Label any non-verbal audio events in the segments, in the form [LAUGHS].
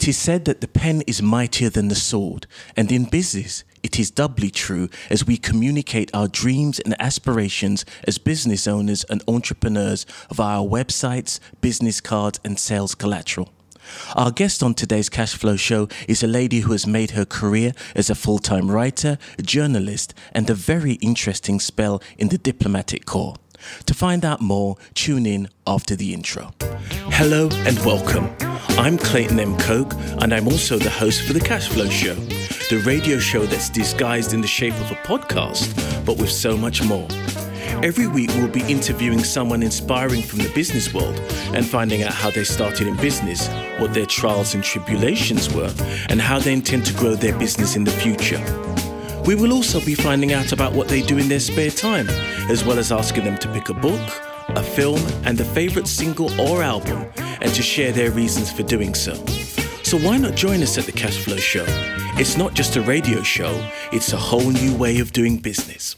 It is said that the pen is mightier than the sword, and in business, it is doubly true as we communicate our dreams and aspirations as business owners and entrepreneurs via websites, business cards, and sales collateral. Our guest on today's Cash Flow Show is a lady who has made her career as a full time writer, journalist, and a very interesting spell in the diplomatic corps. To find out more, tune in after the intro. Hello and welcome. I'm Clayton M. Coke, and I'm also the host for the Cashflow Show, the radio show that's disguised in the shape of a podcast, but with so much more. Every week, we'll be interviewing someone inspiring from the business world and finding out how they started in business, what their trials and tribulations were, and how they intend to grow their business in the future. We will also be finding out about what they do in their spare time, as well as asking them to pick a book, a film, and a favorite single or album, and to share their reasons for doing so. So why not join us at the Cashflow Show? It's not just a radio show, it's a whole new way of doing business.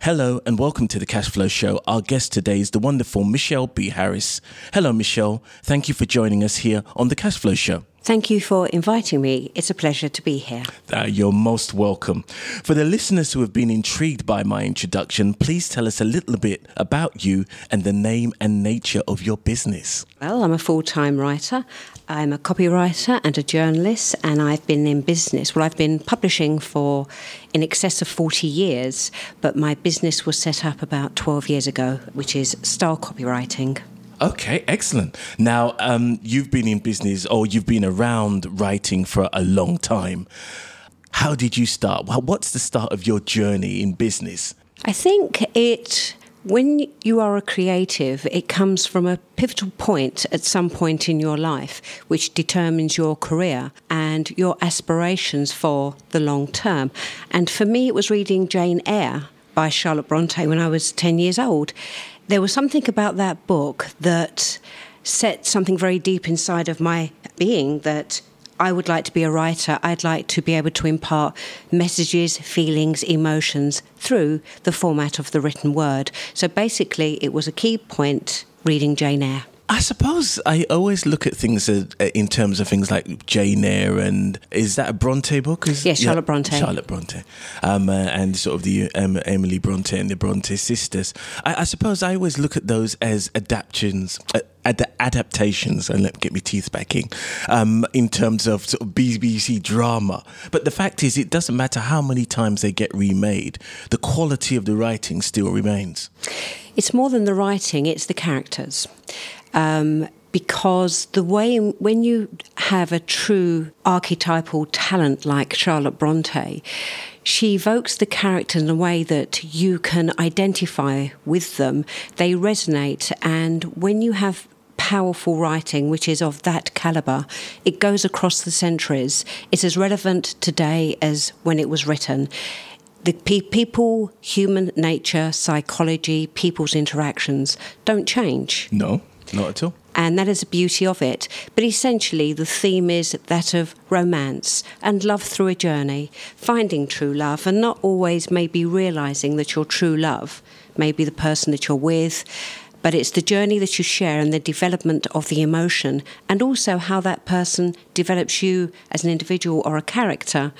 Hello and welcome to the Cashflow Show. Our guest today is the wonderful Michelle B. Harris. Hello, Michelle. Thank you for joining us here on the Cashflow Show. Thank you for inviting me. It's a pleasure to be here. Uh, you're most welcome. For the listeners who have been intrigued by my introduction, please tell us a little bit about you and the name and nature of your business. Well, I'm a full time writer. I'm a copywriter and a journalist, and I've been in business. Well, I've been publishing for in excess of 40 years, but my business was set up about 12 years ago, which is Star Copywriting. Okay, excellent. Now, um, you've been in business or you've been around writing for a long time. How did you start? Well, what's the start of your journey in business? I think it when you are a creative, it comes from a pivotal point at some point in your life, which determines your career and your aspirations for the long term. And for me, it was reading Jane Eyre by Charlotte Bronte when I was 10 years old there was something about that book that set something very deep inside of my being that I would like to be a writer. I'd like to be able to impart messages, feelings, emotions through the format of the written word. So basically, it was a key point reading Jane Eyre. I suppose I always look at things uh, in terms of things like Jane Eyre and is that a Bronte book? Is, yes, Charlotte yeah, Bronte. Charlotte Bronte, um, uh, and sort of the um, Emily Bronte and the Bronte sisters. I, I, suppose I always look at those as adaptations. Uh, ad- adaptations and let me get my teeth back in um, in terms of sort of BBC drama. But the fact is, it doesn't matter how many times they get remade, the quality of the writing still remains. It's more than the writing; it's the characters. Um, because the way when you have a true archetypal talent like Charlotte Bronte, she evokes the character in a way that you can identify with them. They resonate, and when you have powerful writing which is of that caliber, it goes across the centuries. It's as relevant today as when it was written the pe- people, human nature, psychology, people's interactions don't change. No. Not at all. And that is the beauty of it. But essentially, the theme is that of romance and love through a journey, finding true love, and not always maybe realizing that your true love may be the person that you're with, but it's the journey that you share and the development of the emotion, and also how that person develops you as an individual or a character,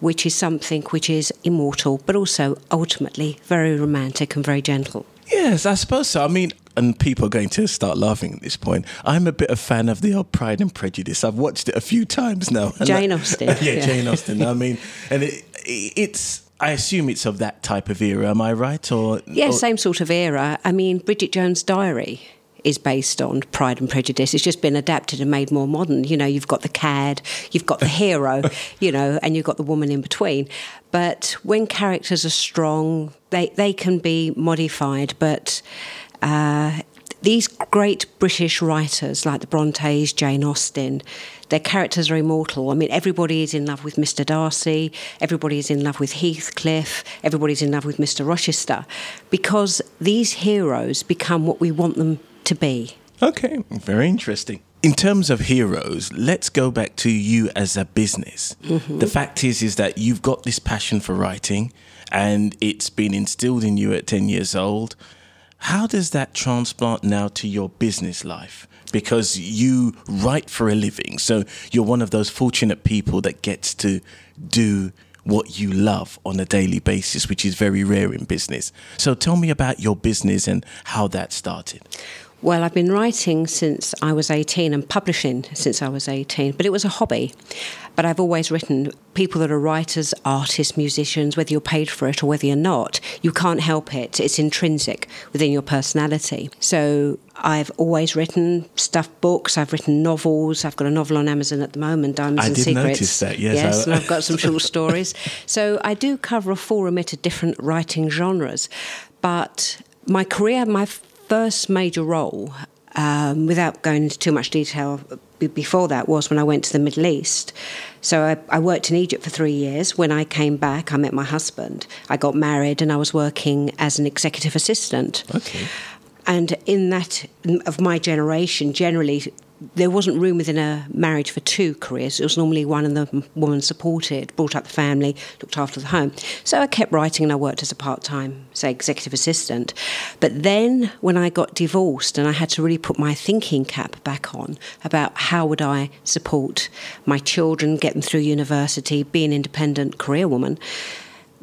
which is something which is immortal, but also ultimately very romantic and very gentle. Yes, I suppose so. I mean, and people are going to start laughing at this point. I'm a bit of a fan of the old Pride and Prejudice. I've watched it a few times now. Jane Austen. [LAUGHS] yeah, yeah, Jane Austen. I mean, and it, it's. I assume it's of that type of era. Am I right? Or yeah, or, same sort of era. I mean, Bridget Jones' Diary is based on Pride and Prejudice. It's just been adapted and made more modern. You know, you've got the cad, you've got the [LAUGHS] hero, you know, and you've got the woman in between. But when characters are strong, they they can be modified, but. Uh, these great British writers like the Brontes, Jane Austen, their characters are immortal. I mean, everybody is in love with Mr. Darcy, everybody is in love with Heathcliff, everybody's in love with Mr. Rochester, because these heroes become what we want them to be. Okay, very interesting. In terms of heroes, let's go back to you as a business. Mm-hmm. The fact is is that you've got this passion for writing and it's been instilled in you at 10 years old how does that transplant now to your business life? Because you write for a living, so you're one of those fortunate people that gets to do what you love on a daily basis, which is very rare in business. So tell me about your business and how that started. Well, I've been writing since I was 18 and publishing since I was 18, but it was a hobby. But I've always written people that are writers, artists, musicians, whether you're paid for it or whether you're not, you can't help it. It's intrinsic within your personality. So I've always written stuff, books, I've written novels. I've got a novel on Amazon at the moment, Diamonds I and did Secrets. notice that, yes. Yes, and I've got some short [LAUGHS] stories. So I do cover a full remit of different writing genres. But my career, my first major role, um, without going into too much detail before that, was when I went to the Middle East. So I, I, worked in Egypt for three years. When I came back, I met my husband. I got married, and I was working as an executive assistant. Okay. And in that, of my generation, generally there wasn't room within a marriage for two careers. It was normally one and the woman supported, brought up the family, looked after the home. So I kept writing and I worked as a part time, say, executive assistant. But then when I got divorced and I had to really put my thinking cap back on about how would I support my children, get them through university, be an independent career woman,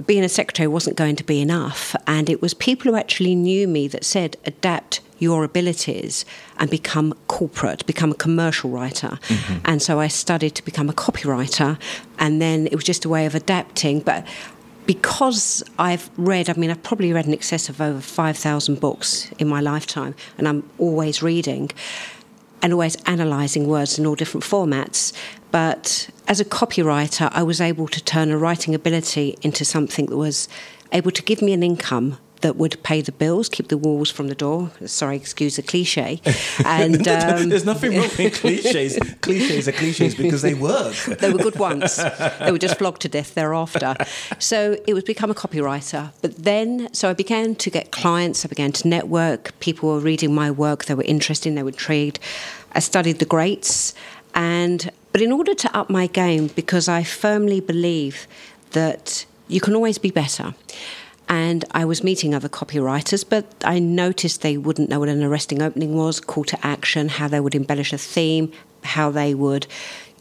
being a secretary wasn't going to be enough. And it was people who actually knew me that said, adapt your abilities and become corporate, become a commercial writer. Mm-hmm. And so I studied to become a copywriter, and then it was just a way of adapting. But because I've read, I mean, I've probably read in excess of over 5,000 books in my lifetime, and I'm always reading and always analysing words in all different formats. But as a copywriter, I was able to turn a writing ability into something that was able to give me an income that would pay the bills, keep the walls from the door. Sorry, excuse the cliche. [LAUGHS] And um, there's nothing wrong with cliches. [LAUGHS] cliches are cliches because they work. they were good once. They were just flogged to death thereafter. So it was become a copywriter. But then, so I began to get clients. I began to network. People were reading my work. They were interested. They were intrigued. I studied the greats, and but in order to up my game, because I firmly believe that you can always be better and I was meeting other copywriters, but I noticed they wouldn't know what an arresting opening was, call to action, how they would embellish a theme, how they would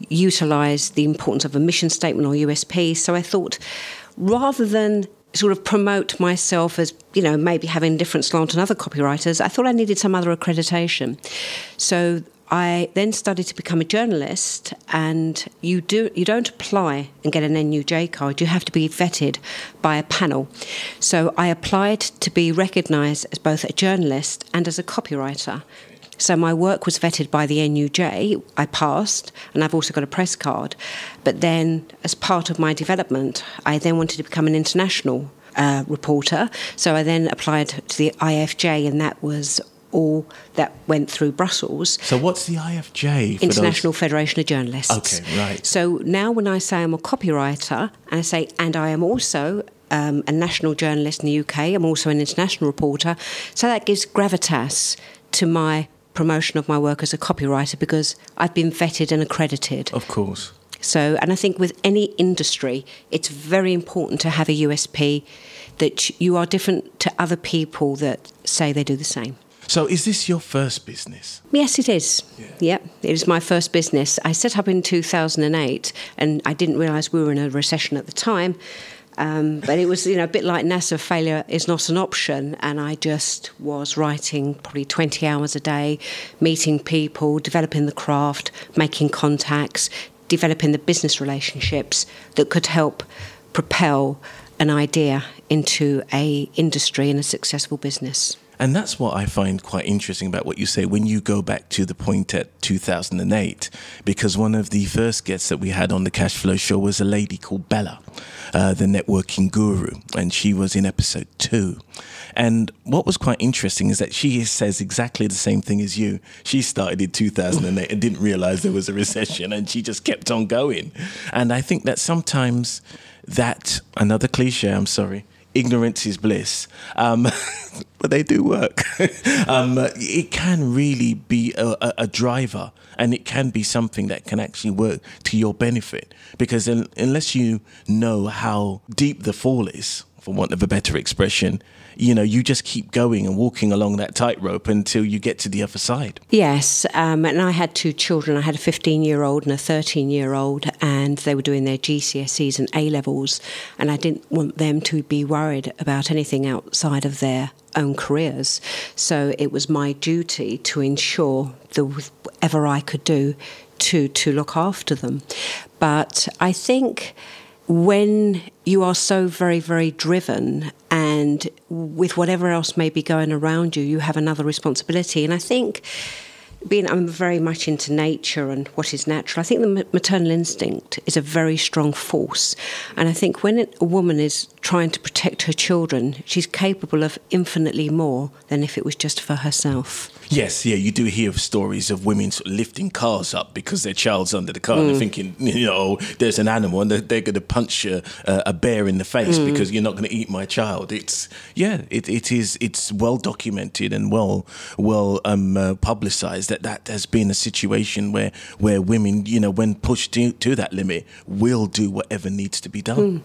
utilize the importance of a mission statement or USP. So I thought rather than sort of promote myself as, you know, maybe having a different slant than other copywriters, I thought I needed some other accreditation. So I then studied to become a journalist, and you do you don't apply and get an NUJ card. You have to be vetted by a panel. So I applied to be recognised as both a journalist and as a copywriter. So my work was vetted by the NUJ. I passed, and I've also got a press card. But then, as part of my development, I then wanted to become an international uh, reporter. So I then applied to the IFJ, and that was all that went through Brussels. So, what's the IFJ? International those? Federation of Journalists. Okay, right. So now, when I say I'm a copywriter, and I say, and I am also um, a national journalist in the UK, I'm also an international reporter. So that gives gravitas to my promotion of my work as a copywriter because I've been vetted and accredited. Of course. So, and I think with any industry, it's very important to have a USP that you are different to other people that say they do the same. So, is this your first business? Yes, it is. Yeah. Yep, it is my first business. I set up in 2008, and I didn't realise we were in a recession at the time. Um, but it was, you know, a bit like NASA. Failure is not an option, and I just was writing probably 20 hours a day, meeting people, developing the craft, making contacts, developing the business relationships that could help propel an idea into a industry and a successful business. And that's what I find quite interesting about what you say when you go back to the point at 2008, because one of the first guests that we had on the Cash Flow Show was a lady called Bella, uh, the networking guru, and she was in episode two. And what was quite interesting is that she says exactly the same thing as you. She started in 2008 and didn't realize there was a recession, and she just kept on going. And I think that sometimes that, another cliche, I'm sorry, ignorance is bliss. Um, [LAUGHS] but they do work. [LAUGHS] um, it can really be a, a, driver and it can be something that can actually work to your benefit because unless you know how deep the fall is, for want of a better expression, you know, you just keep going and walking along that tightrope until you get to the other side. Yes, um, and I had two children. I had a 15 year old and a 13 year old, and they were doing their GCSEs and A levels, and I didn't want them to be worried about anything outside of their own careers. So it was my duty to ensure that whatever I could do to to look after them. But I think when you are so very, very driven and with whatever else may be going around you, you have another responsibility. And I think being I'm very much into nature and what is natural. I think the maternal instinct is a very strong force, and I think when a woman is trying to protect her children, she's capable of infinitely more than if it was just for herself. Yes, yeah, you do hear stories of women sort of lifting cars up because their child's under the car mm. and they're mm. thinking, [LAUGHS] you know, there's an animal and they're, they're going to punch a, a, bear in the face mm. because you're not going to eat my child. It's yeah, it, it is. It's well documented and well well um, uh, publicized that that has been a situation where where women, you know, when pushed to, to that limit, will do whatever needs to be done. Mm.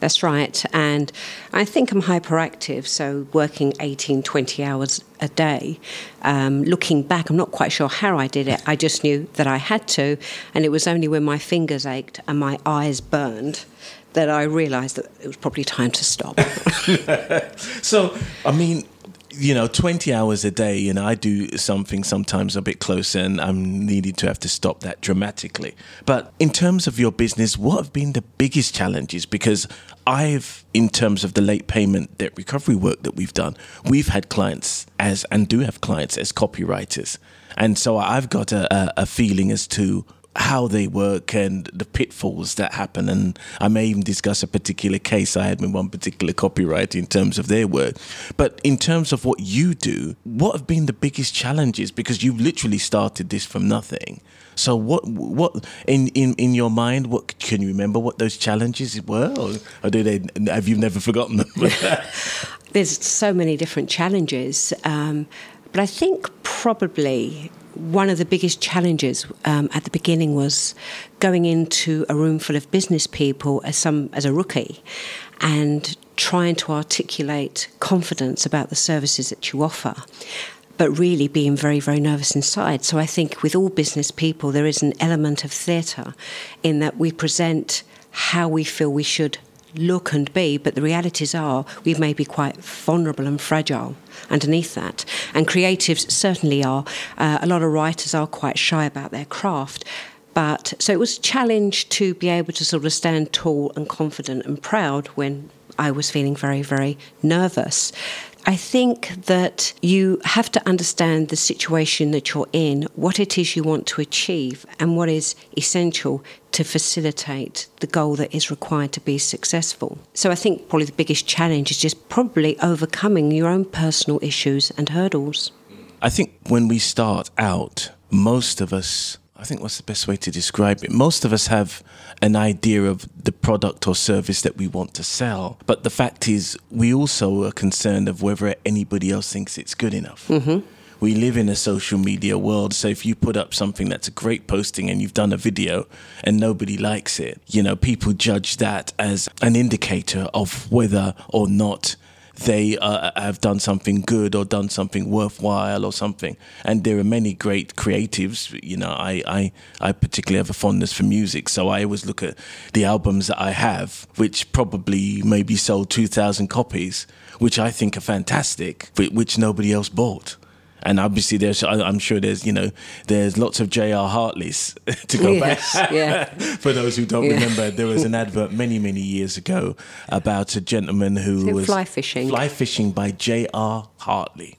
That's right. And I think I'm hyperactive, so working 18, 20 hours a day. Um, looking back, I'm not quite sure how I did it. I just knew that I had to. And it was only when my fingers ached and my eyes burned that I realised that it was probably time to stop. [LAUGHS] so, I mean, you know, 20 hours a day, you know, I do something sometimes a bit closer and I'm needing to have to stop that dramatically. But in terms of your business, what have been the biggest challenges? Because I've, in terms of the late payment debt recovery work that we've done, we've had clients as, and do have clients as copywriters. And so I've got a, a, a feeling as to how they work and the pitfalls that happen. And I may even discuss a particular case I had with one particular copyright in terms of their work. But in terms of what you do, what have been the biggest challenges? Because you've literally started this from nothing. So what what in, in, in your mind what can you remember what those challenges were or, or do they have you never forgotten them? [LAUGHS] There's so many different challenges. Um, but I think probably one of the biggest challenges um, at the beginning was going into a room full of business people as some as a rookie and trying to articulate confidence about the services that you offer but really being very, very nervous inside. So I think with all business people, there is an element of theatre in that we present how we feel we should look and be, but the realities are we may be quite vulnerable and fragile underneath that. And creatives certainly are. Uh, a lot of writers are quite shy about their craft. But so it was a challenge to be able to sort of stand tall and confident and proud when I was feeling very, very nervous. I think that you have to understand the situation that you're in, what it is you want to achieve, and what is essential to facilitate the goal that is required to be successful. So I think probably the biggest challenge is just probably overcoming your own personal issues and hurdles. I think when we start out, most of us I think what's the best way to describe it? Most of us have an idea of the product or service that we want to sell, but the fact is, we also are concerned of whether anybody else thinks it's good enough. Mm-hmm. We live in a social media world, so if you put up something that's a great posting and you've done a video and nobody likes it, you know, people judge that as an indicator of whether or not they uh, have done something good or done something worthwhile or something. And there are many great creatives. You know, I, I, I particularly have a fondness for music, so I always look at the albums that I have, which probably maybe sold 2,000 copies, which I think are fantastic, but which nobody else bought and obviously there's I'm sure there's you know there's lots of J.R. Hartleys [LAUGHS] to go yes, back. Yeah. [LAUGHS] For those who don't yeah. remember, there was an [LAUGHS] advert many many years ago about a gentleman who was fly fishing. Fly fishing by J.R. Hartley.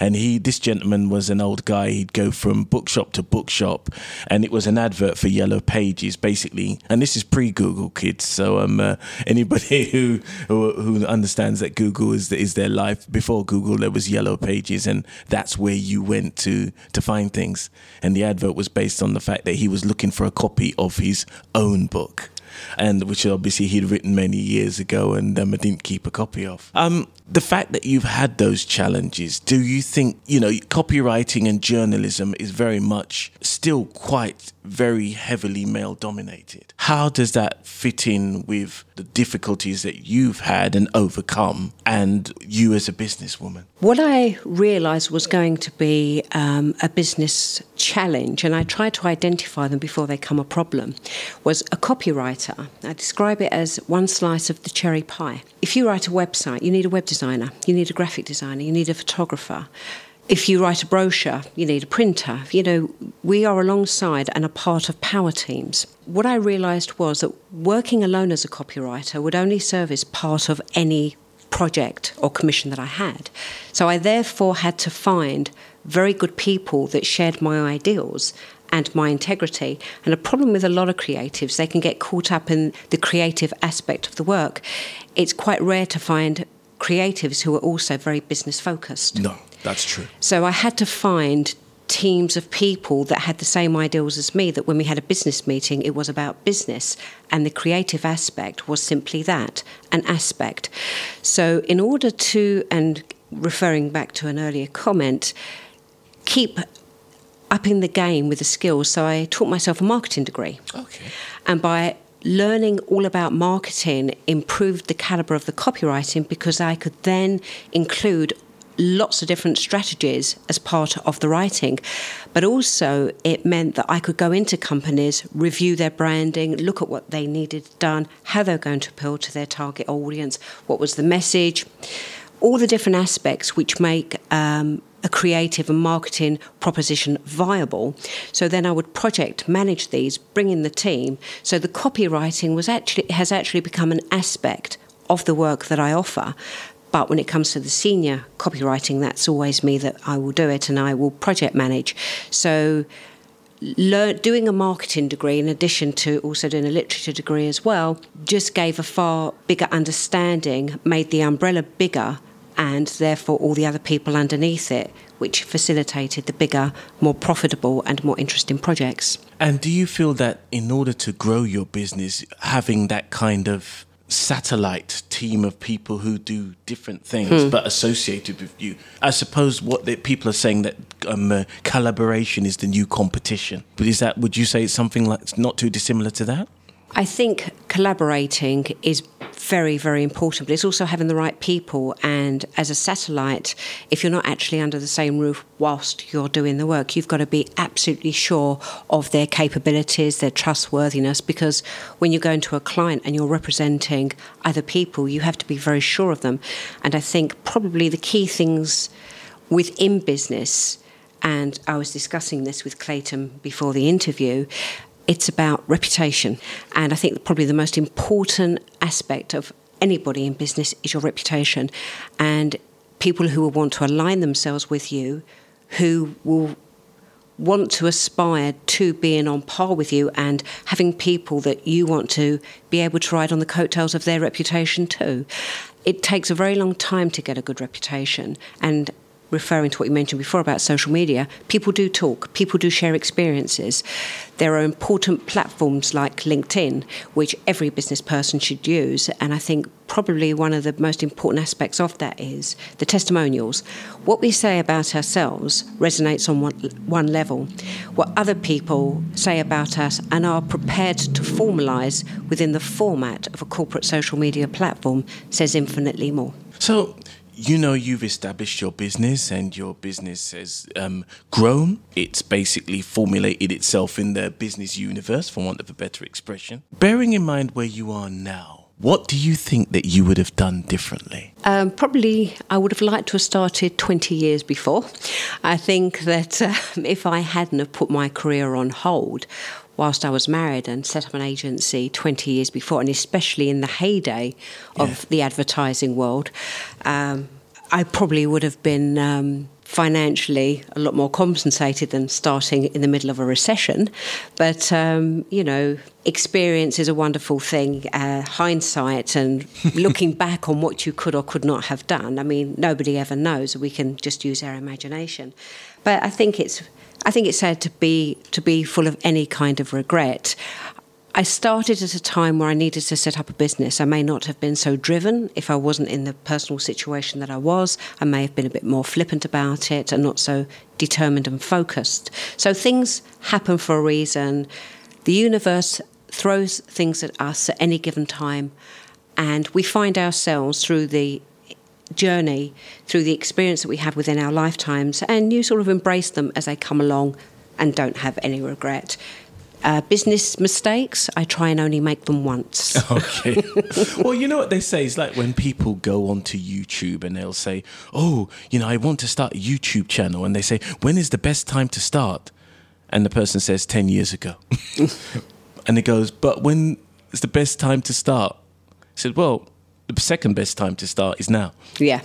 And he, this gentleman was an old guy. He'd go from bookshop to bookshop, and it was an advert for Yellow Pages, basically. And this is pre-Google, kids. So um, uh, anybody [LAUGHS] who, who, who understands that Google is is their life before Google, there was Yellow Pages, and that's where you went to to find things. And the advert was based on the fact that he was looking for a copy of his own book and which obviously he'd written many years ago and um, I didn't keep a copy of. Um, the fact that you've had those challenges, do you think, you know, copywriting and journalism is very much still quite very heavily male dominated. How does that fit in with the difficulties that you've had and overcome, and you as a businesswoman? What I realised was going to be um, a business challenge, and I tried to identify them before they become a problem, was a copywriter. I describe it as one slice of the cherry pie. If you write a website, you need a web designer, you need a graphic designer, you need a photographer if you write a brochure, you need a printer. You know, we are alongside and a part of power teams. What I realised was that working alone as a copywriter would only serve as part of any project or commission that I had. So I therefore had to find very good people that shared my ideals and my integrity. And a problem with a lot of creatives, they can get caught up in the creative aspect of the work. It's quite rare to find creatives who are also very business focused. No. That's true. So I had to find teams of people that had the same ideals as me that when we had a business meeting it was about business and the creative aspect was simply that an aspect so in order to and referring back to an earlier comment keep up in the game with the skills so i taught myself a marketing degree okay and by learning all about marketing improved the caliber of the copywriting because I could then include lots of different strategies as part of the writing. But also, it meant that I could go into companies, review their branding, look at what they needed done, how they're going to appeal to their target audience, what was the message, all the different aspects which make um, a creative and marketing proposition viable. So then I would project manage these, bring in the team. So the copywriting was actually has actually become an aspect of the work that I offer. But when it comes to the senior copywriting, that's always me that I will do it and I will project manage. So, learn, doing a marketing degree in addition to also doing a literature degree as well just gave a far bigger understanding, made the umbrella bigger, and therefore all the other people underneath it, which facilitated the bigger, more profitable, and more interesting projects. And do you feel that in order to grow your business, having that kind of satellite team of people who do different things hmm. but associated with you. I suppose what the, people are saying that um, uh, collaboration is the new competition. But is that would you say it's something like not too dissimilar to that? I think collaborating is very, very important. But it's also having the right people. And as a satellite, if you're not actually under the same roof whilst you're doing the work, you've got to be absolutely sure of their capabilities, their trustworthiness. Because when you go into a client and you're representing other people, you have to be very sure of them. And I think probably the key things within business and I was discussing this with Clayton before the interview, it's about reputation. And I think probably the most important aspect of anybody in business is your reputation. And people who will want to align themselves with you, who will want to aspire to being on par with you and having people that you want to be able to ride on the coattails of their reputation too. It takes a very long time to get a good reputation, and referring to what you mentioned before about social media, people do talk, people do share experiences. There are important platforms like LinkedIn, which every business person should use. And I think probably one of the most important aspects of that is the testimonials. What we say about ourselves resonates on one, one level. What other people say about us and are prepared to formalise within the format of a corporate social media platform says infinitely more. So, you know you've established your business and your business has um, grown. It's basically formulated itself in the business universe, for want of a better expression. Bearing in mind where you are now, what do you think that you would have done differently? Um, probably, I would have liked to have started 20 years before. I think that [LAUGHS] um, if I hadn't have put my career on hold, whilst I was married and set up an agency 20 years before, and especially in the heyday of yeah. the advertising world, um, I probably would have been. Um, financially, a lot more compensated than starting in the middle of a recession. But, um, you know, experience is a wonderful thing, uh, hindsight and [LAUGHS] looking back on what you could or could not have done. I mean, nobody ever knows. We can just use our imagination. But I think it's I think it's sad to be to be full of any kind of regret. I started at a time where I needed to set up a business. I may not have been so driven if I wasn't in the personal situation that I was. I may have been a bit more flippant about it and not so determined and focused. So things happen for a reason. The universe throws things at us at any given time, and we find ourselves through the journey, through the experience that we have within our lifetimes, and you sort of embrace them as they come along and don't have any regret. Uh, business mistakes, I try and only make them once. [LAUGHS] Okay. well, you know what they say? It's like when people go onto YouTube and they'll say, Oh, you know, I want to start a YouTube channel. And they say, When is the best time to start? And the person says, 10 years ago. [LAUGHS] and it goes, But when is the best time to start? I said, Well, the second best time to start is now. Yeah.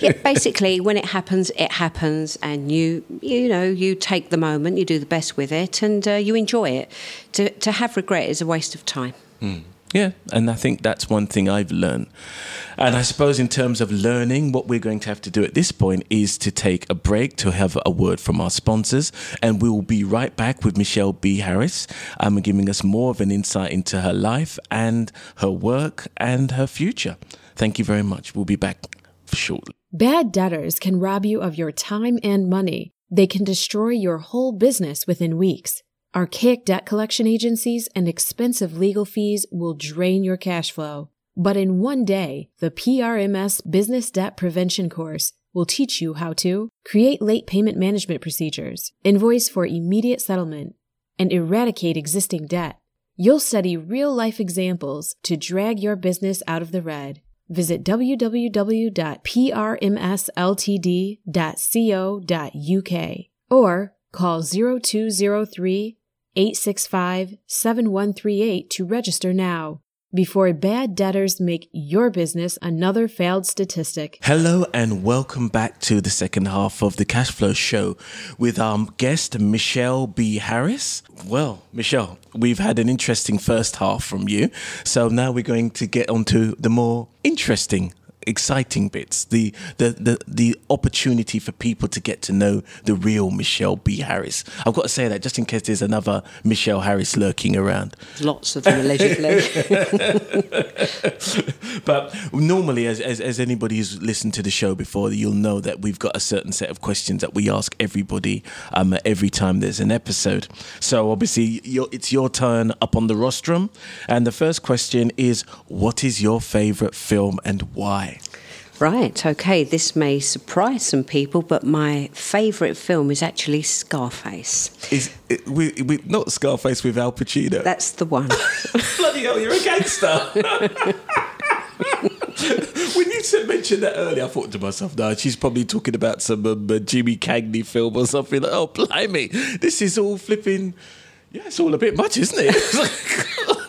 yeah. Basically, when it happens, it happens, and you you know you take the moment, you do the best with it, and uh, you enjoy it. To to have regret is a waste of time. Mm. Yeah, and I think that's one thing I've learned. And I suppose, in terms of learning, what we're going to have to do at this point is to take a break to have a word from our sponsors. And we will be right back with Michelle B. Harris, um, giving us more of an insight into her life and her work and her future. Thank you very much. We'll be back shortly. Bad debtors can rob you of your time and money, they can destroy your whole business within weeks. Archaic debt collection agencies and expensive legal fees will drain your cash flow. But in one day, the PRMS Business Debt Prevention course will teach you how to create late payment management procedures, invoice for immediate settlement, and eradicate existing debt. You'll study real life examples to drag your business out of the red. Visit www.prmsltd.co.uk or call 0203 865 7138 to register now before bad debtors make your business another failed statistic. Hello and welcome back to the second half of the Cash Flow Show with our guest Michelle B. Harris. Well, Michelle, we've had an interesting first half from you, so now we're going to get on to the more interesting exciting bits, the, the the the opportunity for people to get to know the real Michelle B. Harris. I've got to say that just in case there's another Michelle Harris lurking around. Lots of them allegedly. [LAUGHS] but normally, as, as as anybody who's listened to the show before, you'll know that we've got a certain set of questions that we ask everybody um, every time there's an episode. So obviously, it's your turn up on the rostrum, and the first question is, what is your favorite film and why? Right, okay, this may surprise some people, but my favourite film is actually Scarface. Is it, we, we, not Scarface with Al Pacino? That's the one. [LAUGHS] Bloody hell, you're a gangster. [LAUGHS] when you said mentioned that earlier, I thought to myself, no, she's probably talking about some um, uh, Jimmy Cagney film or something. Like, oh, blimey, this is all flipping. Yeah, it's all a bit much, isn't it? [LAUGHS]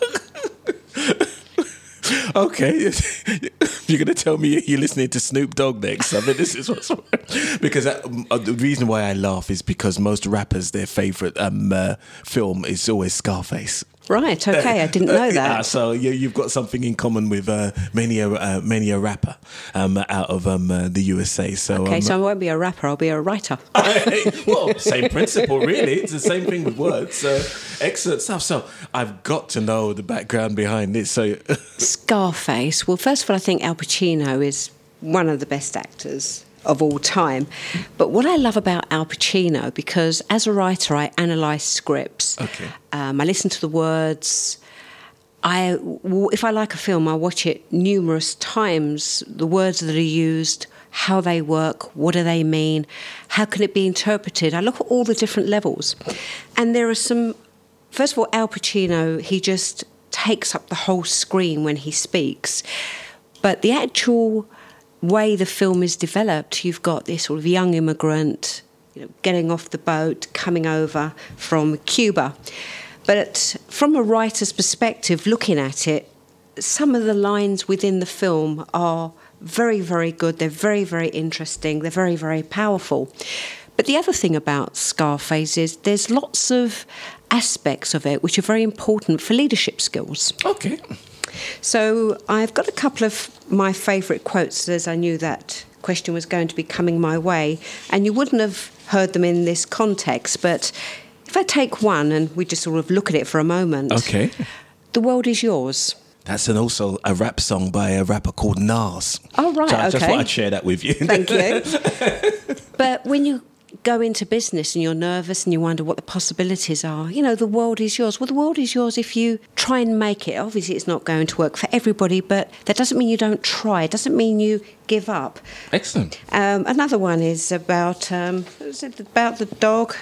okay, [LAUGHS] you're to tell me you're listening to Snoop Dogg next. I mean, this is what's [LAUGHS] because that, uh, the reason why I laugh is because most rappers their favorite um, uh, film is always Scarface. Right. [LAUGHS] Okay. I didn't know [LAUGHS] that. So you, you've got something in common with uh, many a uh, many a rapper um, out of um, uh, the USA. So okay. Um, so I won't be a rapper. I'll be a writer. [LAUGHS] well, same principle, really. It's the same thing with words. So excellent stuff. So I've got to know the background behind this. So Scarface. Well, first of all, I think Al Pacino is one of the best actors of all time. But what I love about Al Pacino, because as a writer, I analyse scripts. Okay. Um, I listen to the words. I, if I like a film, I watch it numerous times. The words that are used, how they work, what do they mean, how can it be interpreted? I look at all the different levels, and there are some. First of all, Al Pacino, he just takes up the whole screen when he speaks, but the actual way the film is developed, you've got this sort of young immigrant you know, getting off the boat, coming over from Cuba. But from a writer's perspective, looking at it, some of the lines within the film are very, very good. They're very, very interesting. They're very, very powerful. But the other thing about Scarface is there's lots of aspects of it which are very important for leadership skills. Okay. So I've got a couple of my favourite quotes as I knew that question was going to be coming my way, and you wouldn't have heard them in this context, but if I take one and we just sort of look at it for a moment. Okay. The world is yours. That's an also a rap song by a rapper called Nas. Oh, right, So I just okay. thought I'd share that with you. Thank you. [LAUGHS] but when you go into business and you're nervous and you wonder what the possibilities are, you know, the world is yours. Well, the world is yours if you try and make it. Obviously, it's not going to work for everybody, but that doesn't mean you don't try. It doesn't mean you give up. Excellent. Um, another one is about um, what was it about the dog?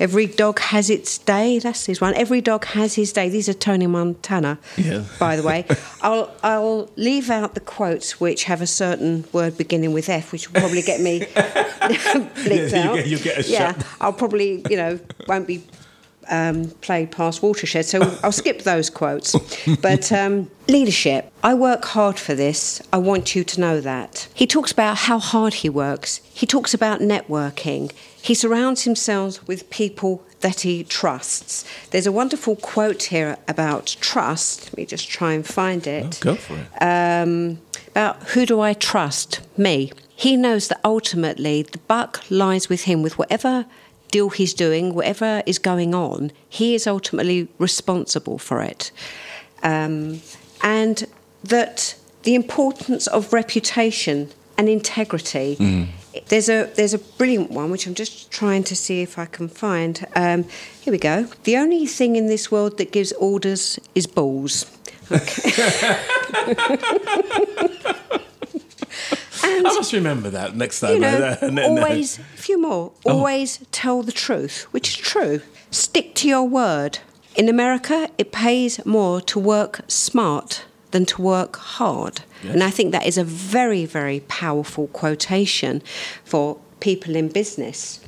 Every dog has its day. That's his one. Every dog has his day. These are Tony Montana, Yeah. by the way. [LAUGHS] I'll I'll leave out the quotes which have a certain word beginning with F, which will probably get me [LAUGHS] [LAUGHS] blinked Yeah, you out. get- you get a yeah, shot. I'll probably you know won't be um, played past watershed, so I'll skip those quotes. But um, leadership, I work hard for this. I want you to know that. He talks about how hard he works. He talks about networking. He surrounds himself with people that he trusts. There's a wonderful quote here about trust. Let me just try and find it Go for it. um, about who do I trust? Me. He knows that ultimately the buck lies with him with whatever deal he's doing, whatever is going on, he is ultimately responsible for it. Um, and that the importance of reputation and integrity. There's a there's a brilliant one which I'm just trying to see if I can find. Um, here we go. The only thing in this world that gives orders is balls. [LAUGHS] [LAUGHS] [LAUGHS] [LAUGHS] I must remember that next time. you know, And [LAUGHS] always, a few more, oh. always tell the truth, which is true. Stick to your word. In America, it pays more to work smart than to work hard. And I think that is a very, very powerful quotation for people in business.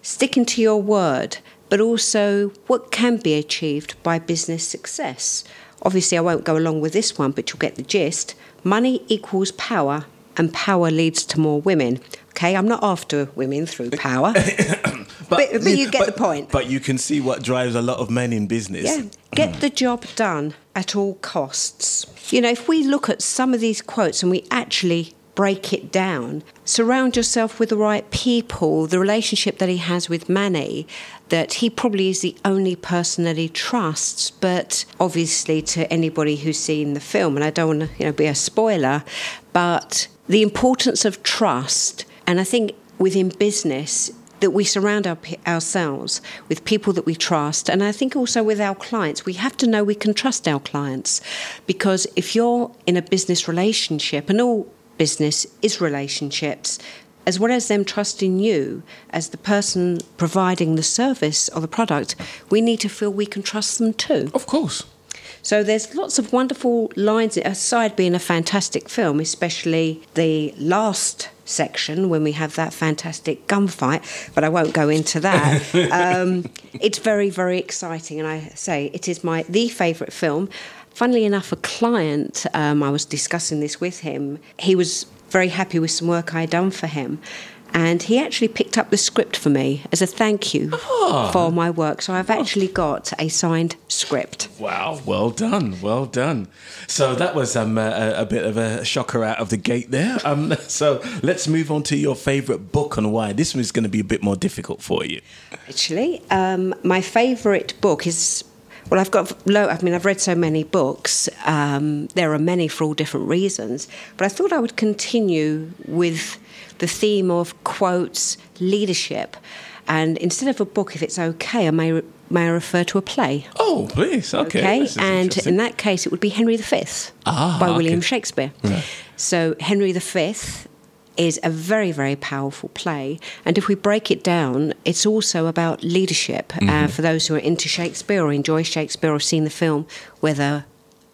Sticking to your word, but also what can be achieved by business success. Obviously, I won't go along with this one, but you'll get the gist. Money equals power, and power leads to more women. Okay, I'm not after women through power. [COUGHS] but, but you get the point. But you can see what drives a lot of men in business. Yeah, get the job done at all costs. You know, if we look at some of these quotes and we actually break it down, surround yourself with the right people, the relationship that he has with Manny, that he probably is the only person that he trusts, but obviously to anybody who's seen the film, and I don't want to you know, be a spoiler, but the importance of trust, and I think within business, that we surround our, ourselves with people that we trust, and I think also with our clients. We have to know we can trust our clients because if you're in a business relationship, and all business is relationships, as well as them trusting you as the person providing the service or the product, we need to feel we can trust them too. Of course. So there's lots of wonderful lines, aside being a fantastic film, especially the last section when we have that fantastic gunfight, but I won't go into that. [LAUGHS] um, it's very, very exciting, and I say it is my the favourite film. Funnily enough, a client, um, I was discussing this with him, he was very happy with some work I had done for him. And he actually picked up the script for me as a thank you for my work. So I've actually got a signed script. Wow, well done, well done. So that was um, a, a bit of a shocker out of the gate there. Um, [LAUGHS] so let's move on to your favourite book and why. This one's going to be a bit more difficult for you. Actually, um, my favourite book is. Well, I've got. Lo- I mean, I've read so many books. Um, there are many for all different reasons. But I thought I would continue with the theme of quotes, leadership, and instead of a book, if it's okay, I may re- may I refer to a play. Oh, please. Okay. is and in that case, it would be Henry V Ah, by William okay. Shakespeare. Right. So Henry V is a very, very powerful play. And if we break it down, it's also about leadership. Mm-hmm. Uh, for those who are into Shakespeare or enjoy Shakespeare or seen the film, whether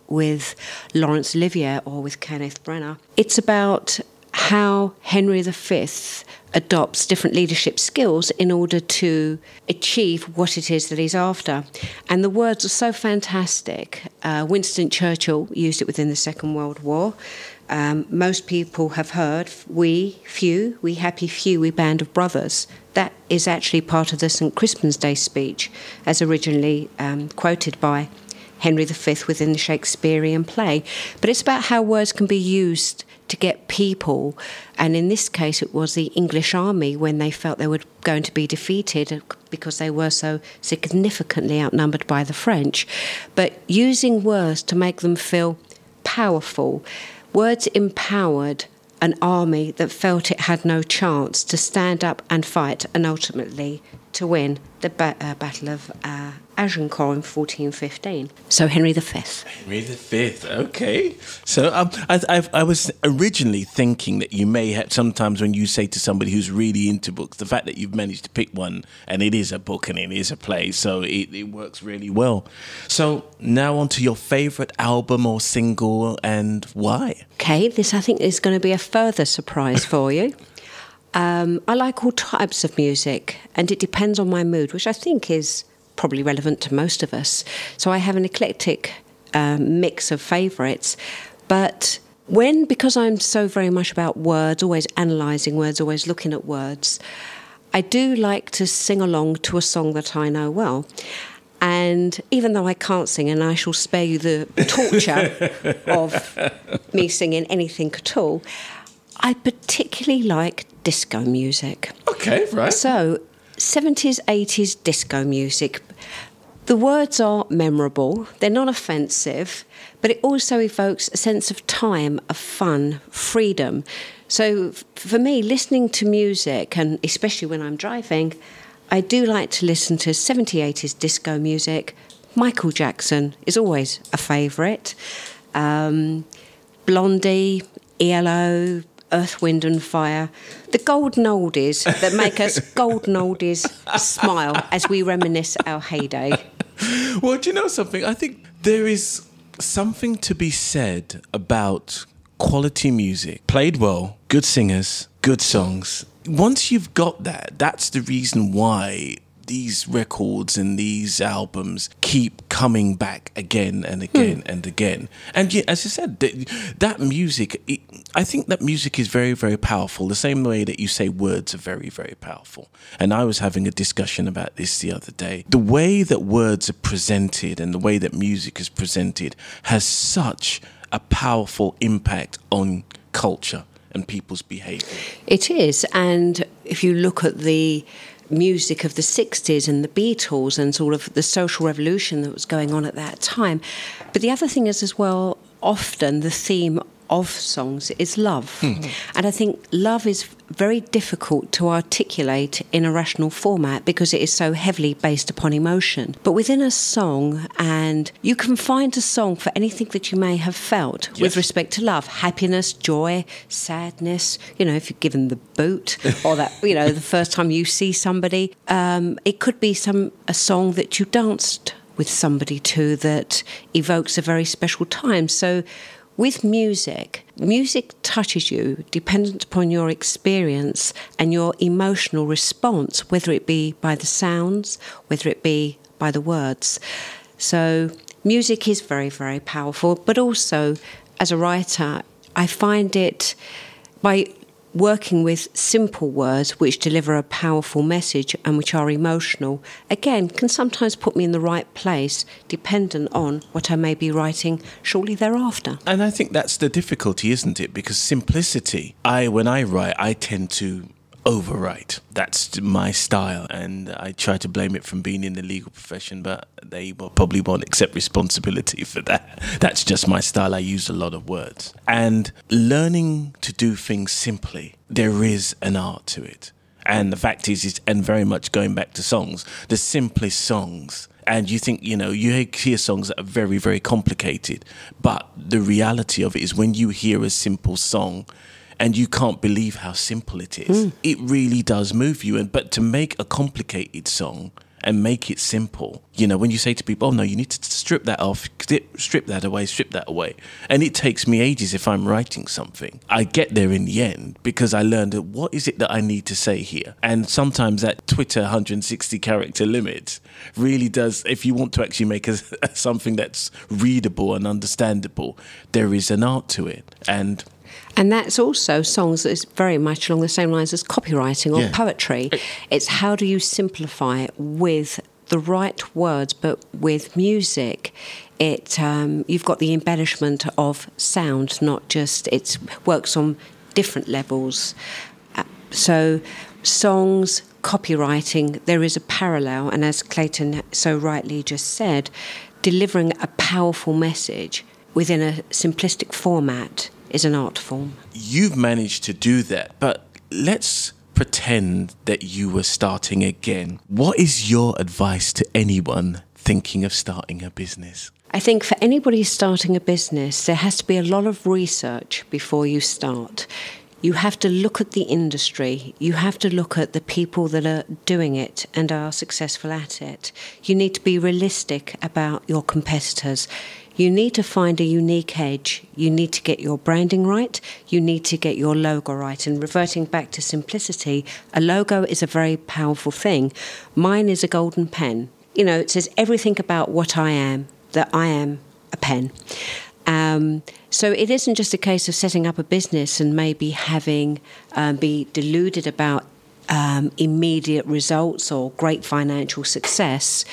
with Laurence Olivier or with Kenneth Branagh, it's about how Henry V adopts different leadership skills in order to achieve what it is that he's after. And the words are so fantastic. Uh, Winston Churchill used it within the Second World War. Um, most people have heard, we, few, we happy few, we band of brothers. That is actually part of the St. Crispin's Day speech, as originally um, quoted by Henry V within the Shakespearean play. But it's about how words can be used to get people, and in this case, it was the English army when they felt they were going to be defeated because they were so significantly outnumbered by the French. But using words to make them feel powerful, words empowered an army that felt it had no chance to stand up and fight and ultimately to win the ba- uh, Battle of uh, Agincourt in 1415. So Henry V. Henry V. Okay. So um, I, I, I, was originally thinking that you may have sometimes when you say to somebody who's really into books, the fact that you've managed to pick one and it is a book and it is a play, so it, it works really well. So now on to your favorite album or single and why? Okay, this I think is going to be a further surprise for you. [LAUGHS] Um, I like all types of music, and it depends on my mood, which I think is probably relevant to most of us. So I have an eclectic um, mix of favourites, but when because I'm so very much about words, always analysing words, always looking at words, I do like to sing along to a song that I know well. And even though I can't sing, and I shall spare you the torture [LAUGHS] of me singing anything at all, I particularly like disco music. Okay, right. So, 70s, 80s disco music. The words are memorable, they're not offensive, but it also evokes a sense of time, of fun, freedom. So, for me, listening to music, and especially when I'm driving, I do like to listen to 70s, 80s disco music. Michael Jackson is always a favourite. Um, Blondie, ELO, Earth, Wind and Fire, the golden oldies that make us [LAUGHS] golden oldies smile as we reminisce our heyday. [LAUGHS] Well, do you know something? I think there is something to be said about quality music, played well, good singers, good songs. Once you've got that, that's the reason why these records and these albums keep coming back again and again hmm. and again. And yeah, as I said, that, that music, it, I think that music is very, very powerful, the same way that you say words are very, very powerful. And I was having a discussion about this the other day. The way that words are presented and the way that music is presented has such a powerful impact on culture and people's behavior. It is. And if you look at the music of the 60s and the Beatles and sort of the social revolution that was going on at that time. But the other thing is, as well, often the theme of songs is love. Hmm. And I think love is very difficult to articulate in a rational format because it is so heavily based upon emotion. But within a song, and you can find a song for anything that you may have felt yes. with respect to love happiness, joy, sadness, you know, if you're given the boot or that, you know, the first time you see somebody. Um, it could be some a song that you danced with somebody to that evokes a very special time. So with music, music touches you dependent upon your experience and your emotional response, whether it be by the sounds, whether it be by the words. So, music is very, very powerful, but also as a writer, I find it by working with simple words which deliver a powerful message and which are emotional, again, can sometimes put me in the right place dependent on what I may be writing shortly thereafter. And I think that's the difficulty, isn't it? Because simplicity, I when I write, I tend to overwrite. That's my style, and I try to blame it from being in the legal profession, but they will probably won't accept responsibility for that. That's just my style. I use a lot of words. And learning to do things simply, there is an art to it. And the fact is, is and very much going back to songs, the simplest songs and you think you know you hear songs that are very very complicated but the reality of it is when you hear a simple song and you can't believe how simple it is. Mm. It really does move you. And but to make a complicated song and make it simple, you know, when you say to people, "Oh no, you need to strip that off, strip that away, strip that away," and it takes me ages if I'm writing something. I get there in the end because I learned that what is it that I need to say here, and sometimes that Twitter 160 character limit really does. If you want to actually make a, [LAUGHS] something that's readable and understandable, there is an art to it, and and that's also songs that is very much along the same lines as copywriting or yeah. poetry. It's how do you simplify it with the right words, but with music, It um, you've got the embellishment of sound, not just it works on different levels. Uh, so songs, copywriting, there is a parallel, and as Clayton so rightly just said, delivering a powerful message within a simplistic format is an art form. You've managed to do that, but let's pretend that you were starting again. What is your advice to anyone thinking of starting a business? I think for anybody starting a business, there has to be a lot of research before you start. You have to look at the industry. You have to look at the people that are doing it and are successful at it. You need to be realistic about your competitors. You need to find a unique edge. You need to get your branding right. You need to get your logo right. And reverting back to simplicity, a logo is a very powerful thing. Mine is a golden pen. You know, it says everything about what I am, that I am a pen. Um, so it isn't just a case of setting up a business and maybe having um, be deluded about um, immediate results or great financial success.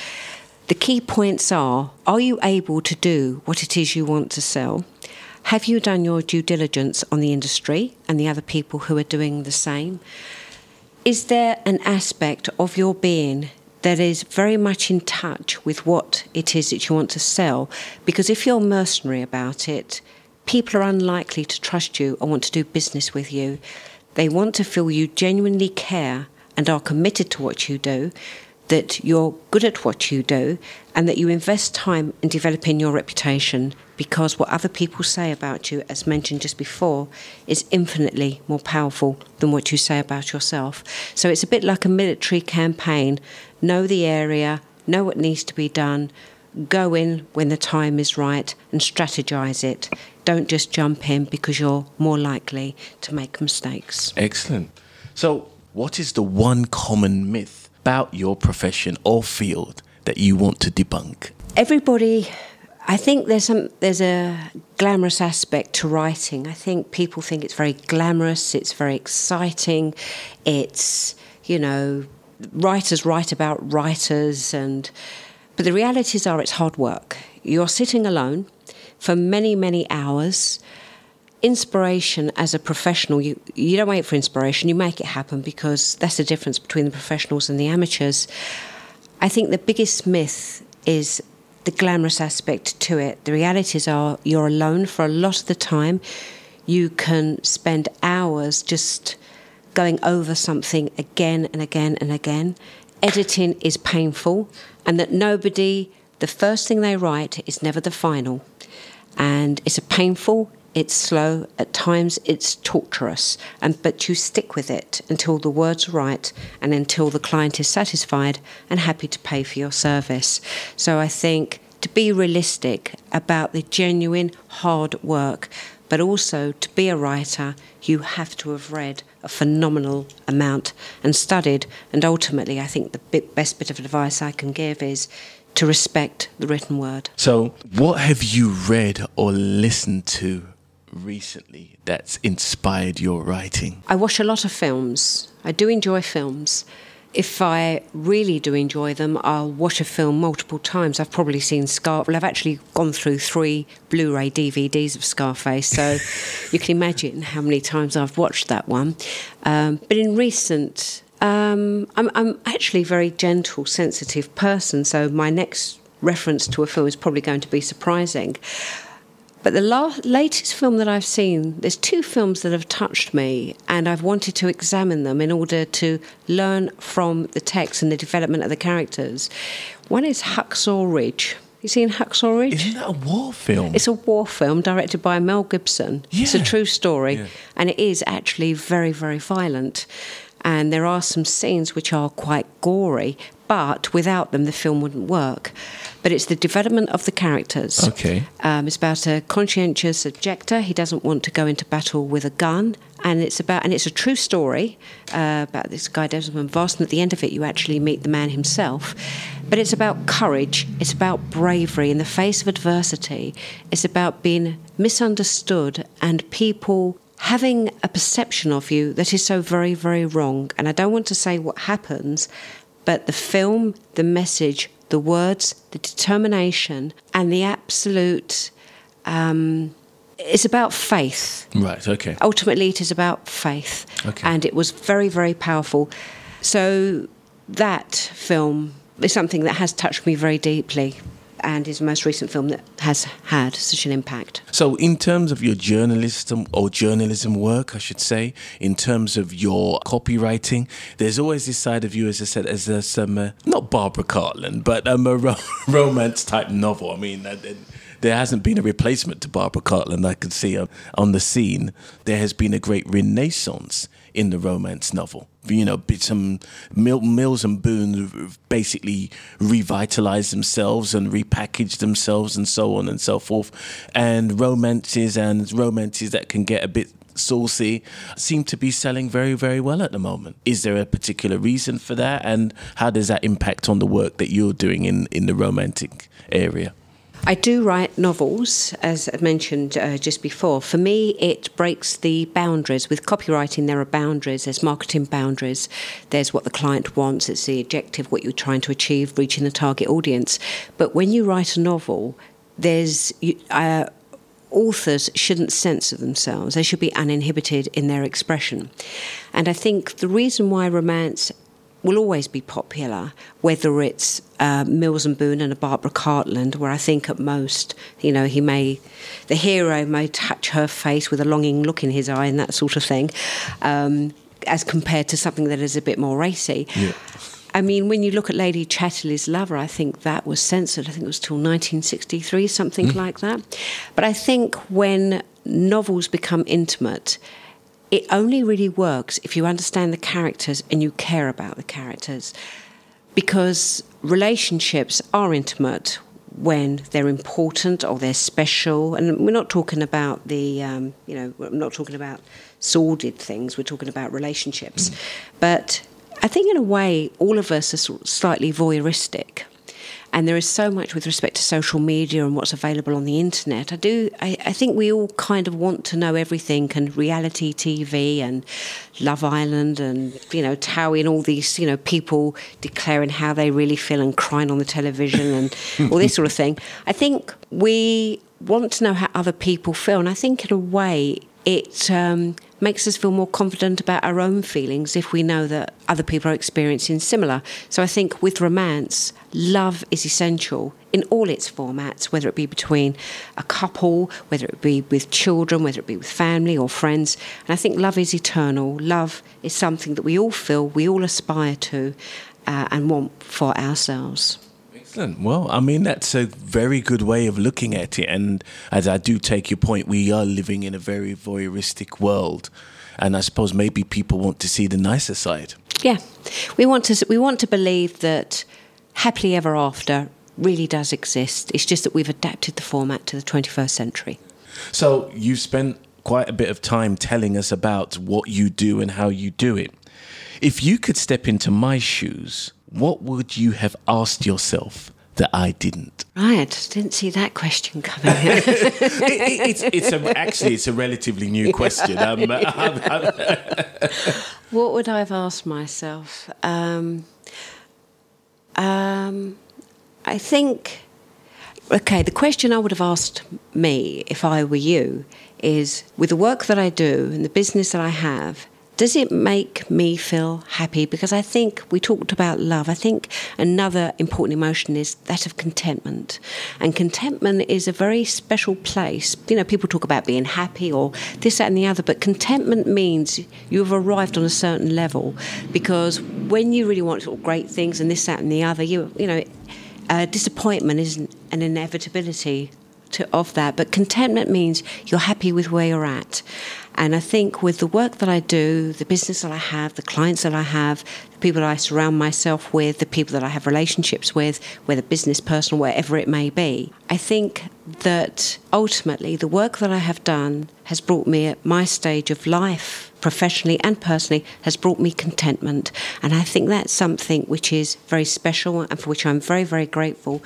The key points are: Are you able to do what it is you want to sell? Have you done your due diligence on the industry and the other people who are doing the same? Is there an aspect of your being that is very much in touch with what it is that you want to sell. Because if you're mercenary about it, people are unlikely to trust you or want to do business with you. They want to feel you genuinely care and are committed to what you do, that you're good at what you do, and that you invest time in developing your reputation because what other people say about you, as mentioned just before, is infinitely more powerful than what you say about yourself. So it's a bit like a military campaign know the area, know what needs to be done, go in when the time is right, and strategize it. Don't just jump in because you're more likely to make mistakes. Excellent. So, what is the one common myth about your profession or field that you want to debunk? Everybody I think there's some there's a glamorous aspect to writing. I think people think it's very glamorous, it's very exciting, it's you know writers write about writers and but the realities are it's hard work. You're sitting alone for many, many hours. Inspiration as a professional, you, you don't wait for inspiration, you make it happen because that's the difference between the professionals and the amateurs. I think the biggest myth is the glamorous aspect to it. The realities are you're alone for a lot of the time. You can spend hours just going over something again and again and again. Editing is painful, and that nobody, the first thing they write is never the final. And it's a painful, it's slow, at times it's torturous, and but you stick with it until the words are right and until the client is satisfied and happy to pay for your service. So I think to be realistic about the genuine hard work but also to be a writer, you have to have read a phenomenal amount and studied. And ultimately, I think the bit, best bit of advice I can give is to respect the written word. So, what have you read or listened to recently that's inspired your writing? I watch a lot of films. I do enjoy films if I really do enjoy them, I'll watch a film multiple times. I've probably seen Scar. Well, I've actually gone through three Blu-ray DVDs of Scarface, so [LAUGHS] you can imagine how many times I've watched that one. Um, but in recent, um, I'm, I'm actually a very gentle, sensitive person, so my next reference to a film is probably going to be surprising. But the la- latest film that I've seen, there's two films that have touched me, and I've wanted to examine them in order to learn from the text and the development of the characters. One is Hacksaw Ridge. You seen Hacksaw Ridge? Isn't that a war film? It's a war film directed by Mel Gibson. Yeah. It's a true story, Yeah. and it is actually very, very violent. And there are some scenes which are quite gory, but without them, the film wouldn't work. But it's the development of the characters. Okay. Um, it's about a conscientious objector. He doesn't want to go into battle with a gun, and it's about and it's a true story uh, about this guy Desmond Doss. And at the end of it, you actually meet the man himself. But it's about courage. It's about bravery in the face of adversity. It's about being misunderstood and people having a perception of you that is so very, very wrong. And I don't want to say what happens, but the film, the message, the words, the determination, and the absolute. Um, it's about faith. Right, okay. Ultimately, it is about faith. Okay. And it was very, very powerful. So, that film is something that has touched me very deeply and is the most recent film that has had such an impact. So, in terms of your journalism or journalism work, I should say, in terms of your copywriting, there's always this side of you, as I said, as a, some uh, not Barbara Cartland, but um, a ro- [LAUGHS] romance type novel. I mean. There hasn't been a replacement to Barbara Cartland I can see on the scene. There has been a great renaissance in the romance novel. You know, some Mills and Boon basically revitalized themselves and repackaged themselves and so on and so forth. And romances and romances that can get a bit saucy seem to be selling very, very well at the moment. Is there a particular reason for that? And how does that impact on the work that you're doing in, in the romantic area? I do write novels, as I mentioned uh, just before. For me, it breaks the boundaries. With copywriting, there are boundaries. There's marketing boundaries. There's what the client wants. It's the objective, what you're trying to achieve, reaching the target audience. But when you write a novel, there's uh, authors shouldn't censor themselves. They should be uninhibited in their expression. And I think the reason why romance will always be popular, whether it's uh, Mills and Boon and a Barbara Cartland, where I think at most, you know, he may, the hero may touch her face with a longing look in his eye and that sort of thing, um, as compared to something that is a bit more racy. Yeah. I mean, when you look at Lady Chatterley's Lover, I think that was censored. I think it was till 1963, something mm. like that. But I think when novels become intimate, it only really works if you understand the characters and you care about the characters. Because relationships are intimate when they're important or they're special. And we're not talking about the, um, you know, I'm not talking about sordid things, we're talking about relationships. Mm. But I think, in a way, all of us are slightly voyeuristic and there is so much with respect to social media and what's available on the internet. I do. I, I think we all kind of want to know everything, and reality TV and Love Island, and you know, Towie and all these you know people declaring how they really feel and crying on the television and [LAUGHS] all this sort of thing. I think we want to know how other people feel, and I think in a way it um, makes us feel more confident about our own feelings if we know that other people are experiencing similar. So I think with romance, love is essential in all its formats, whether it be between a couple, whether it be with children, whether it be with family or friends. And I think love is eternal. Love is something that we all feel, we all aspire to, uh, and want for ourselves. Excellent. Well, I mean, that's a very good way of looking at it. And as I do take your point, we are living in a very voyeuristic world. And I suppose maybe people want to see the nicer side. Yeah. We want to, we want to believe that happily ever after really does exist. It's just that we've adapted the format to the 21st century. So you've spent quite a bit of time telling us about what you do and how you do it. If you could step into my shoes, what would you have asked yourself that I didn't? Right, didn't see that question coming. [LAUGHS] it, it, it's, it's a, actually it's a relatively new question. [LAUGHS] Um, what would I have asked myself? Um, um, I think. Okay, the question I would have asked me if I were you is with the work that I do and the business that I have, does it make me feel happy? Because I think we talked about love. I think another important emotion is that of contentment. And contentment is a very special place. You know, people talk about being happy or this, that, and the other, but contentment means you've arrived on a certain level. Because when you really want sort of great things and this, that, and the other, you, you know, uh, disappointment isn't an inevitability to, of that. But contentment means you're happy with where you're at. And I think with the work that I do, the business that I have, the clients that I have, the people I surround myself with, the people that I have relationships with, whether business, personal, wherever it may be, I think that ultimately the work that I have done has brought me at my stage of life, professionally and personally, has brought me contentment. And I think that's something which is very special and for which I'm very, very grateful.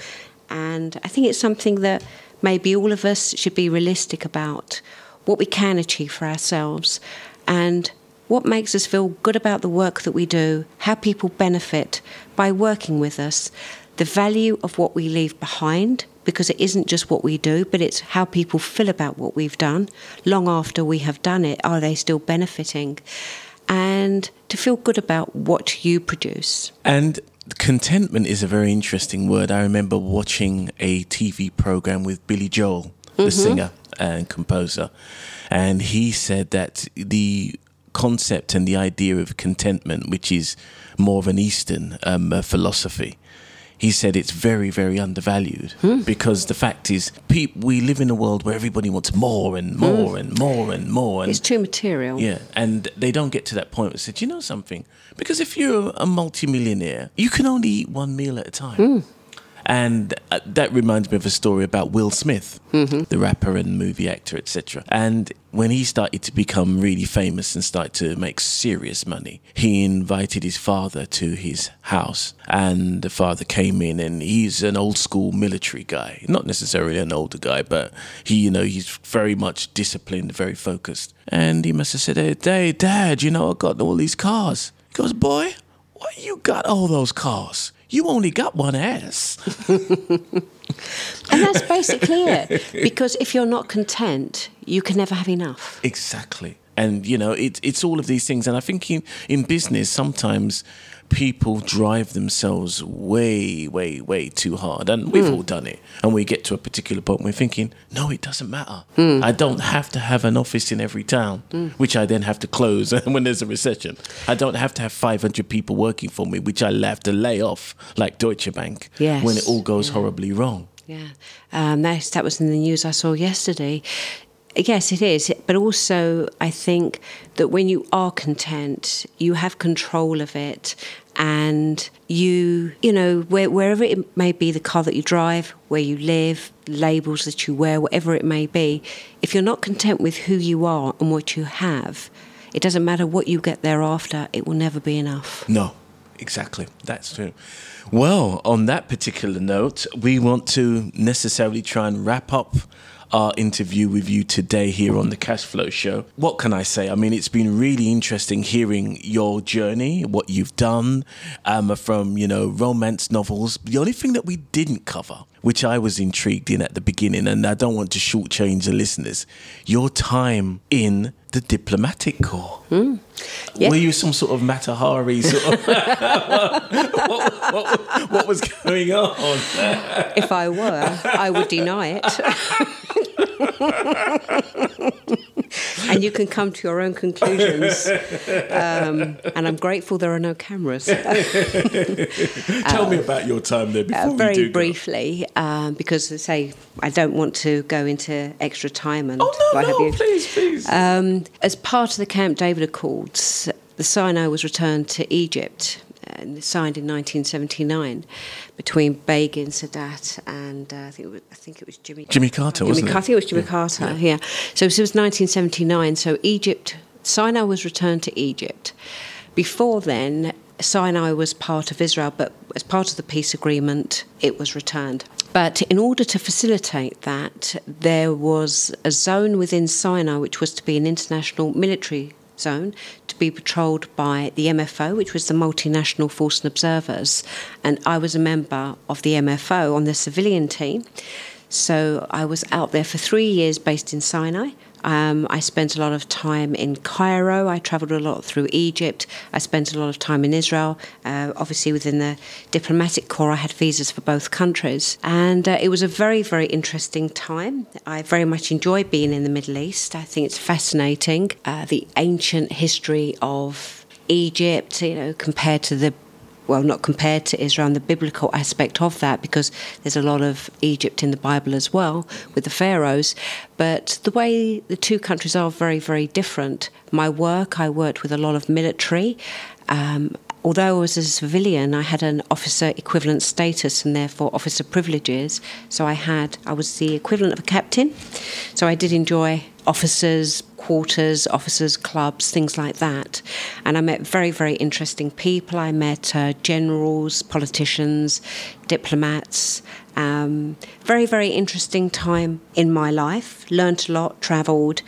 And I think it's something that maybe all of us should be realistic about what we can achieve for ourselves, and what makes us feel good about the work that we do, how people benefit by working with us. the value of what we leave behind because it isn't just what we do, but it's how people feel about what we've done long after we have done it. Are they still benefiting? And to feel good about what you produce. And contentment is a very interesting word. I remember watching a TV program with Billy Joel, the mm-hmm. singer and composer, and he said that the concept and the idea of contentment, which is more of an Eastern um, philosophy, he said it's very, very undervalued hmm. because the fact is, pe- we live in a world where everybody wants more and hmm. more and more and more. And it's too material. Yeah, and they don't get to that point where they said, you know something? Because if you're a multimillionaire, you can only eat one meal at a time. Hmm. And uh, that reminds me of a story about Will Smith, mm-hmm. the rapper and movie actor, etc. And when he started to become really famous and started to make serious money, he invited his father to his house. And the father came in, and he's an old school military guy. Not necessarily an older guy, but he, you know, he's very much disciplined, very focused. And he must have said, Hey, Dad, you know, I got all these cars. He goes, Boy, why you got all those cars? You only got one ass. and that's basically it. Because if you're not content, you can never have enough. Exactly. And, you know, it, it's all of these things. And I think in, in business, sometimes people drive themselves way, way, way too hard. And we've mm. all done it. And we get to a particular point, we're thinking, no, it doesn't matter. Mm. I don't have to have an office in every town, mm. which I then have to close [LAUGHS] when there's a recession. I don't have to have 500 people working for me, which I have to lay off, like Deutsche Bank, yes. when it all goes yeah. horribly wrong. Yeah, um, that, that was in the news I saw yesterday. Yes, it is. But also, I think that when you are content, you have control of it. And you, you know, where, wherever it may be, the car that you drive, where you live, labels that you wear, whatever it may be, if you're not content with who you are and what you have, it doesn't matter what you get thereafter, it will never be enough. No, exactly. That's true. Well, on that particular note, we want to necessarily try and wrap up our interview with you today here on the Cash Flow Show. What can I say? I mean, it's been really interesting hearing your journey, what you've done um, from, you know, romance novels. The only thing that we didn't cover, which I was intrigued in at the beginning, and I don't want to shortchange the listeners, your time in the diplomatic corps. Mm. Yeah. Were you some sort of Mata Hari? Sort of what, [LAUGHS] what, what, what, was going on? if I were, I would deny it. and you can come to your own conclusions. Um, and I'm grateful there are no cameras. [LAUGHS] Tell um, me about your time there before uh, Very briefly, um, because I say I don't want to go into extra time and oh, no, no, please, please. Um, as part of the Camp David Accords, the Sinai was returned to Egypt and signed in 1979 between Begin, Sadat, and uh, I think it was I think it was Jimmy Jimmy Carter, Jimmy Carter, it? I think it was Jimmy yeah. Carter. Yeah. yeah. So it was 1979. So Egypt, Sinai was returned to Egypt. Before then, Sinai was part of Israel, but as part of the peace agreement, it was returned. But in order to facilitate that, there was a zone within Sinai which was to be an international military zone to be patrolled by the MFO, which was the Multinational Force and Observers. And I was a member of the MFO on the civilian team. So I was out there for three years based in Sinai. Um, I spent a lot of time in Cairo. I travelled a lot through Egypt. I spent a lot of time in Israel. Uh, obviously, within the diplomatic corps, I had visas for both countries. And uh, it was a very, very interesting time. I very much enjoy being in the Middle East. I think it's fascinating. Uh, the ancient history of Egypt, you know, compared to the well, not compared to Israel and the biblical aspect of that, because there's a lot of Egypt in the Bible as well with the pharaohs. But the way the two countries are very, very different. My work, I worked with a lot of military. Um, although I was a civilian, I had an officer equivalent status and therefore officer privileges. So I had, I was the equivalent of a captain. So I did enjoy officers' quarters, officers' clubs, things like that. And I met very, very interesting people. I met uh, generals, politicians, diplomats. Um, very, very interesting time in my life. Learned a lot, travelled.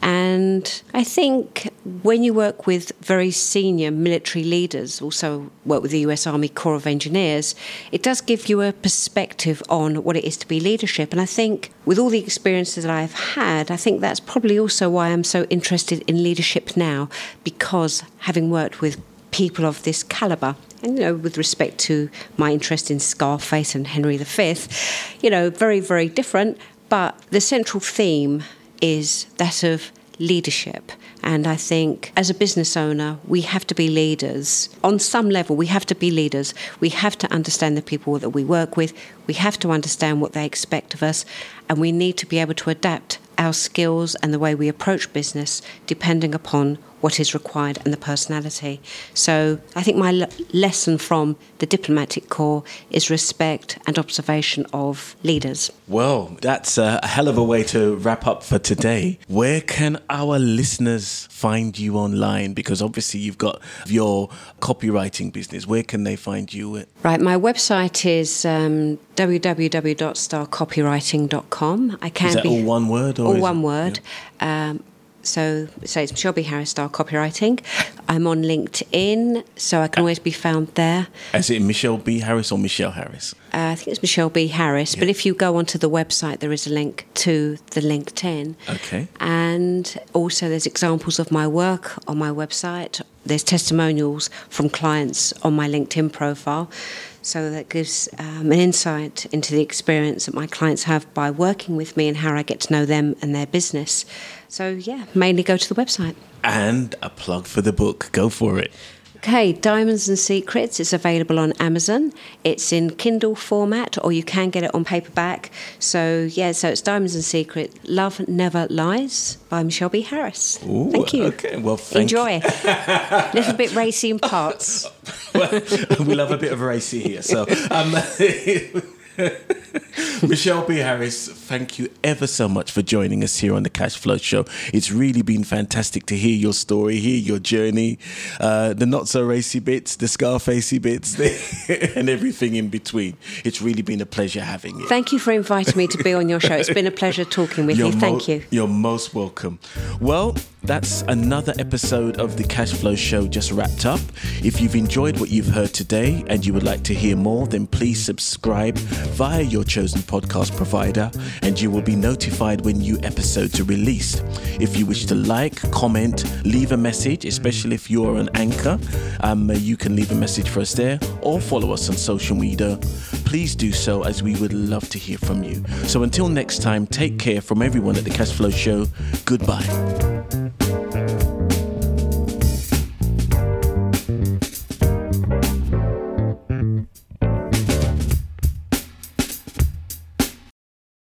And I think when you work with very senior military leaders, also work with the US Army Corps of Engineers, it does give you a perspective on what it is to be leadership. And I think with all the experiences that I've had, I think that's probably also why I'm so interested in leadership now, because having worked with people of this caliber. And, you know, with respect to my interest in Scarface and Henry V, you know, very, very different. But the central theme is that of leadership. And I think as a business owner, we have to be leaders. On some level, we have to be leaders. We have to understand the people that we work with. We have to understand what they expect of us. And we need to be able to adapt our skills and the way we approach business depending upon what is required and the personality. So I think my l- lesson from the diplomatic corps is respect and observation of leaders. Well, that's a hell of a way to wrap up for today. Where can our listeners find you online? Because obviously you've got your copywriting business. Where can they find you? Right, my website is um, www.starcopywriting.com. I can is that be all one word? All one word. Yeah. Um, so, so it's Michelle B. Harris Star Copywriting. I'm on LinkedIn, so I can always be found there. Is it Michelle B. Harris or Michelle Harris? Uh, I think it's Michelle B. Harris, yeah. but if you go onto the website, there is a link to the LinkedIn. Okay. And also, there's examples of my work on my website. There's testimonials from clients on my LinkedIn profile. So that gives um, an insight into the experience that my clients have by working with me and how I get to know them and their business. So, yeah, mainly go to the website. And a plug for the book. Go for it. Okay, Diamonds and Secrets It's available on Amazon. It's in Kindle format, or you can get it on paperback. So, yeah, so it's Diamonds and Secrets Love Never Lies by Michelle B. Harris. Ooh, thank you. Okay, well, Enjoy. A [LAUGHS] little bit racy in parts. [LAUGHS] well, we love a bit of racy here. So, um, [LAUGHS] [LAUGHS] Michelle B. Harris, thank you ever so much for joining us here on the Cash Flow Show. It's really been fantastic to hear your story, hear your journey, uh, the not so racy bits, the Scarfacey bits, [LAUGHS] and everything in between. It's really been a pleasure having you. Thank you for inviting me to be on your show. It's been a pleasure talking with you're you. Thank you. You're most welcome. Well, that's another episode of the Cash Flow Show just wrapped up. If you've enjoyed what you've heard today and you would like to hear more, then please subscribe via your chosen podcast provider and you will be notified when new episodes are released. If you wish to like, comment, leave a message, especially if you're an anchor, um, you can leave a message for us there or follow us on social media. Please do so as we would love to hear from you. So until next time, take care from everyone at the Cash Flow Show. Goodbye.